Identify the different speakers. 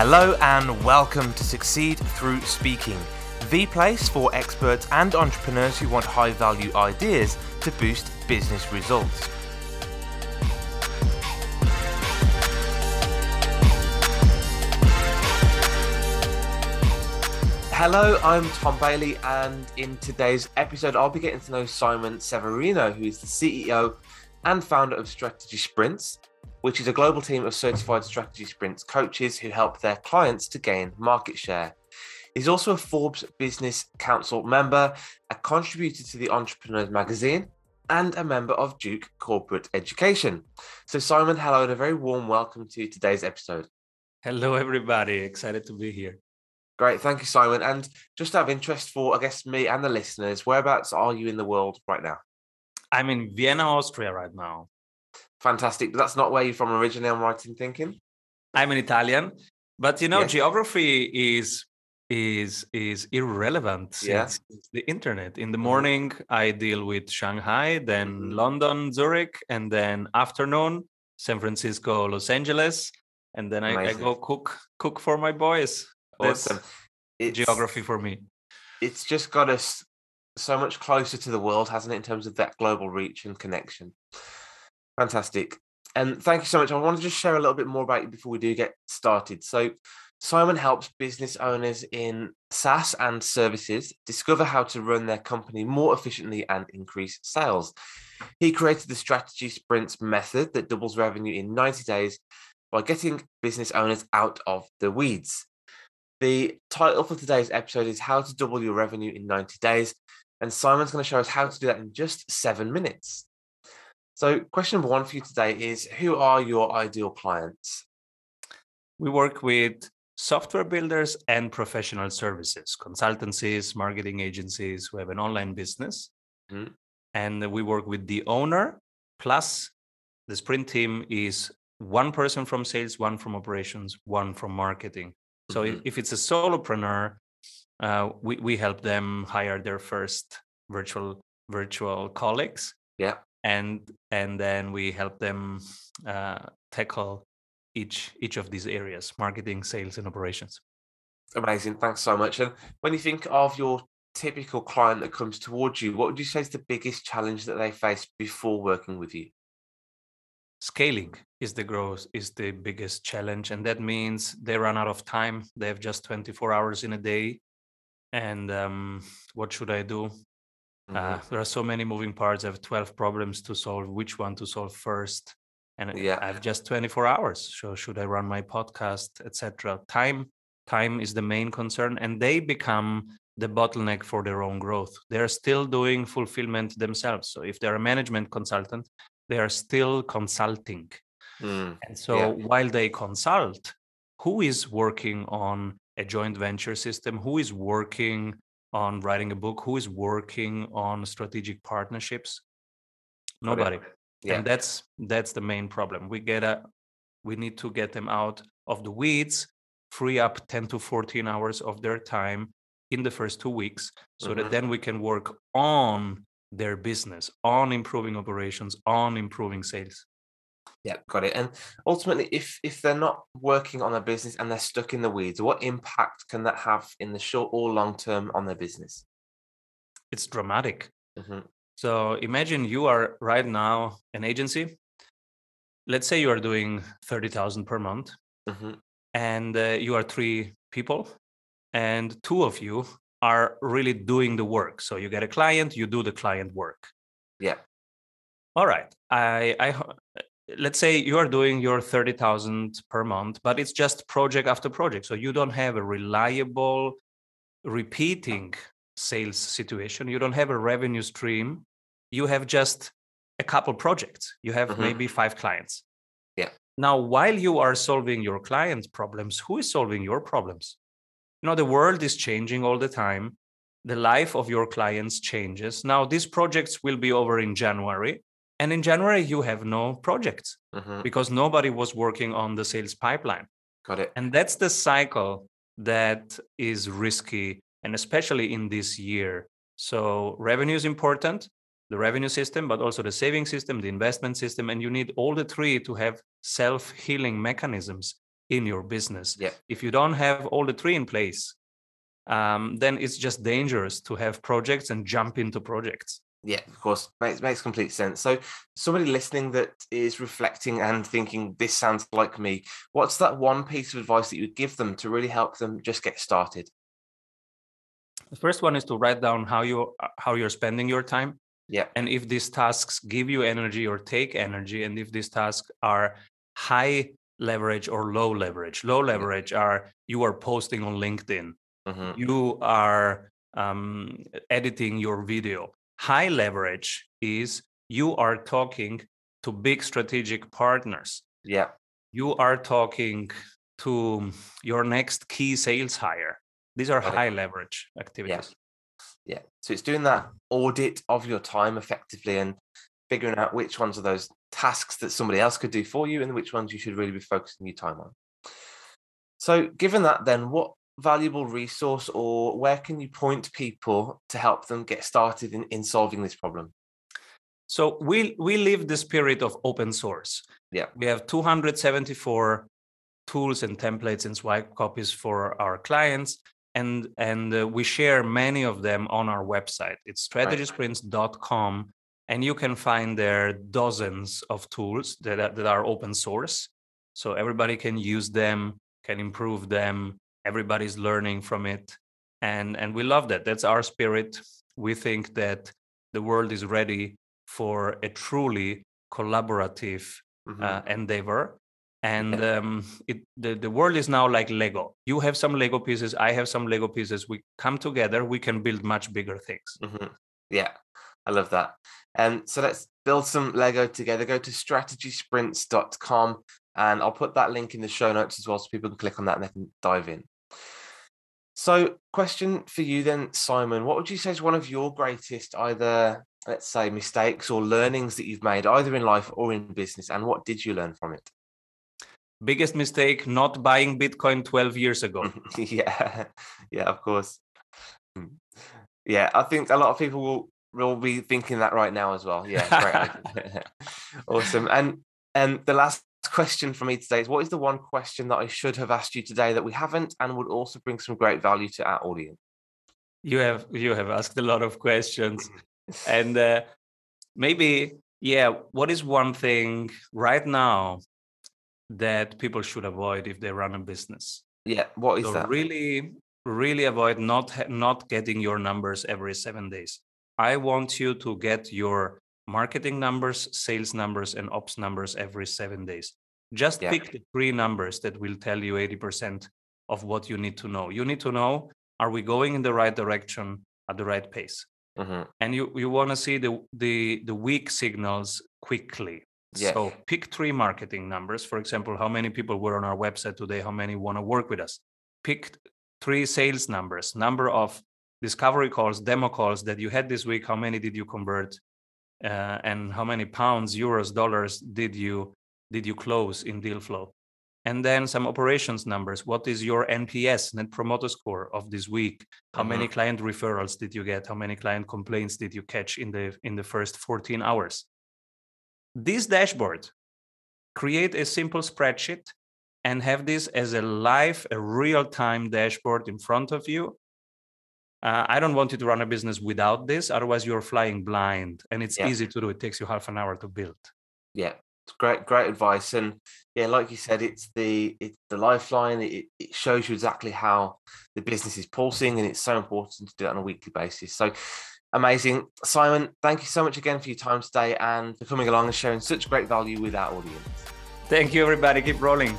Speaker 1: Hello and welcome to Succeed Through Speaking, the place for experts and entrepreneurs who want high value ideas to boost business results. Hello, I'm Tom Bailey, and in today's episode, I'll be getting to know Simon Severino, who is the CEO and founder of Strategy Sprints, which is a global team of certified strategy sprints coaches who help their clients to gain market share. He's also a Forbes Business Council member, a contributor to the Entrepreneurs magazine, and a member of Duke Corporate Education. So, Simon, hello, and a very warm welcome to today's episode.
Speaker 2: Hello, everybody. Excited to be here.
Speaker 1: Great. Thank you, Simon. And just out of interest for, I guess, me and the listeners, whereabouts are you in the world right now?
Speaker 2: I'm in Vienna, Austria right now
Speaker 1: fantastic. But that's not where you're from originally. I'm right in thinking.
Speaker 2: I'm an Italian, but you know, yes. geography is is is irrelevant since yeah. the internet. In the mm-hmm. morning. I deal with Shanghai, then mm-hmm. London, Zurich, and then afternoon, San Francisco, Los Angeles, and then I, I go cook cook for my boys. Awesome. That's it's, geography for me.
Speaker 1: It's just got us so much closer to the world, hasn't it, in terms of that global reach and connection. Fantastic. And thank you so much. I want to just share a little bit more about you before we do get started. So, Simon helps business owners in SaaS and services discover how to run their company more efficiently and increase sales. He created the strategy sprints method that doubles revenue in 90 days by getting business owners out of the weeds. The title for today's episode is How to Double Your Revenue in 90 Days. And Simon's going to show us how to do that in just seven minutes. So, question number one for you today is Who are your ideal clients?
Speaker 2: We work with software builders and professional services, consultancies, marketing agencies who have an online business. Mm-hmm. And we work with the owner, plus the sprint team is one person from sales, one from operations, one from marketing. So mm-hmm. if it's a solopreneur, uh, we, we help them hire their first virtual virtual colleagues.
Speaker 1: Yeah
Speaker 2: and and then we help them uh, tackle each each of these areas marketing sales and operations.
Speaker 1: Amazing thanks so much. And when you think of your typical client that comes towards you what would you say is the biggest challenge that they face before working with you?
Speaker 2: Scaling is the growth is the biggest challenge and that means they run out of time. They have just 24 hours in a day and um, what should i do mm-hmm. Uh, there are so many moving parts. I have 12 problems to solve. Which one to solve first? And yeah. I have just 24 hours. So should I run my podcast, etc. Time, time is the main concern, and they become the bottleneck for their own growth. They're still doing fulfillment themselves. So if they're a management consultant, they are still consulting. Mm. And so yeah. while they consult, who is working on a joint venture system? Who is working on writing a book who is working on strategic partnerships? Nobody. Yeah. and that's that's the main problem. We get a we need to get them out of the weeds free up 10 to 14 hours of their time in the first two weeks so mm-hmm. that then we can work on their business on improving operations on improving sales
Speaker 1: yeah, got it. And ultimately, if if they're not working on their business and they're stuck in the weeds, what impact can that have in the short or long term on their business?
Speaker 2: It's dramatic. Mm-hmm. So imagine you are right now an agency. Let's say you are doing thirty thousand per month, mm-hmm. and uh, you are three people, and two of you are really doing the work. So you get a client, you do the client work.
Speaker 1: Yeah.
Speaker 2: All right. I I let's say you are doing your 30,000 per month, but it's just project after project. So you don't have a reliable repeating sales situation. You don't have a revenue stream. You have just a couple projects. You have mm-hmm. maybe five clients.
Speaker 1: Yeah.
Speaker 2: Now, while you are solving your client's problems, who is solving your problems? You know, the world is changing all the time. The life of your clients changes. Now, these projects will be over in January and in January, you have no projects mm-hmm. because nobody was working on the sales pipeline.
Speaker 1: Got it.
Speaker 2: And that's the cycle that is risky, and especially in this year. So, revenue is important, the revenue system, but also the saving system, the investment system. And you need all the three to have self healing mechanisms in your business.
Speaker 1: Yeah.
Speaker 2: If you don't have all the three in place, um, then it's just dangerous to have projects and jump into projects.
Speaker 1: Yeah, of course, makes makes complete sense. So, somebody listening that is reflecting and thinking this sounds like me, what's that one piece of advice that you would give them to really help them just get started?
Speaker 2: The first one is to write down how you how you're spending your time.
Speaker 1: Yeah.
Speaker 2: And if these tasks give you energy or take energy, and if these tasks are high leverage or low leverage. Low leverage are you are posting on LinkedIn,
Speaker 1: hmm
Speaker 2: you are um, editing your video. High leverage is you are talking to big strategic partners.
Speaker 1: Yeah.
Speaker 2: You are talking to your next key sales hire. These are high leverage activities.
Speaker 1: Yeah. Yeah. So it's doing that audit of your time effectively and figuring out which ones are those tasks that somebody else could do for you and which ones you should really be focusing your time on. So, given that, then what valuable resource or where can you point people to help them get started in, in solving this problem?
Speaker 2: So we we live the spirit of open source.
Speaker 1: Yeah.
Speaker 2: We have 274 tools and templates and swipe copies for our clients and and uh, we share many of them on our website. It's strategysprints.com and you can find there dozens of tools that are, that are open source. So everybody can use them, can improve them. Everybody's learning from it. And and we love that. That's our spirit. We think that the world is ready for a truly collaborative
Speaker 1: Mhm.
Speaker 2: uh, endeavor and um, it, the, the world is now like lego you have some lego pieces i have some lego pieces we come together we can build much bigger things
Speaker 1: Mhm. Yeah, I love that. Um, so let's build some Lego together. Go to strategysprints.com and I'll put that link in the show notes as well so people can click on that and they can dive in. So, question for you then, Simon. What would you say is one of your greatest, either, let's say, mistakes or learnings that you've made, either in life or in business? And what did you learn from it?
Speaker 2: biggest mistake not buying bitcoin 12 years ago
Speaker 1: yeah, yeah, of course. Mm. Yeah, I think a lot of people will will be thinking that right now as well. Yeah, great. awesome. And and the last question for me today is: What is the one question that I should have asked you today that we haven't, and would also bring some great value to our audience?
Speaker 2: you have you have asked a lot of questions and uh, maybe yeah what is one thing right now that people should avoid if they run a business
Speaker 1: Yeah, what is
Speaker 2: so
Speaker 1: that?
Speaker 2: really really avoid not not getting your numbers every 7 days i want you to get your marketing numbers sales numbers and ops numbers every 7 days. Just
Speaker 1: Yeah.
Speaker 2: pick the three numbers that will tell you 80% of what you need to know. You need to know are we going in the right direction at the right pace?
Speaker 1: Hmm
Speaker 2: and you you want to see the the the weak signals quickly.
Speaker 1: Yeah.
Speaker 2: so pick three marketing numbers. For example how many people were on our website today? How many want to work with us? Pick three sales numbers number of discovery calls demo calls that you had this week. How many did you convert uh, and how many pounds euros dollars did you did you close in deal flow? And then some operations numbers. What is your nps net promoter score of this week? How many client referrals did you get? How many client complaints did you catch in the in the first 14 hours? This dashboard create a simple spreadsheet and have this as a live a real time dashboard in front of you uh, i don't want you to run a business without this otherwise you're flying blind and it's
Speaker 1: Yeah.
Speaker 2: easy to do it takes you half an hour to build
Speaker 1: Yeah, it's great, great advice. And yeah, like you said, it's the it's the lifeline. It, it shows you exactly how the business is pulsing, and it's so important to do that on a weekly basis. So amazing, Simon. Thank you so much again for your time today and for coming along and sharing such great value with our audience.
Speaker 2: thank you everybody keep rolling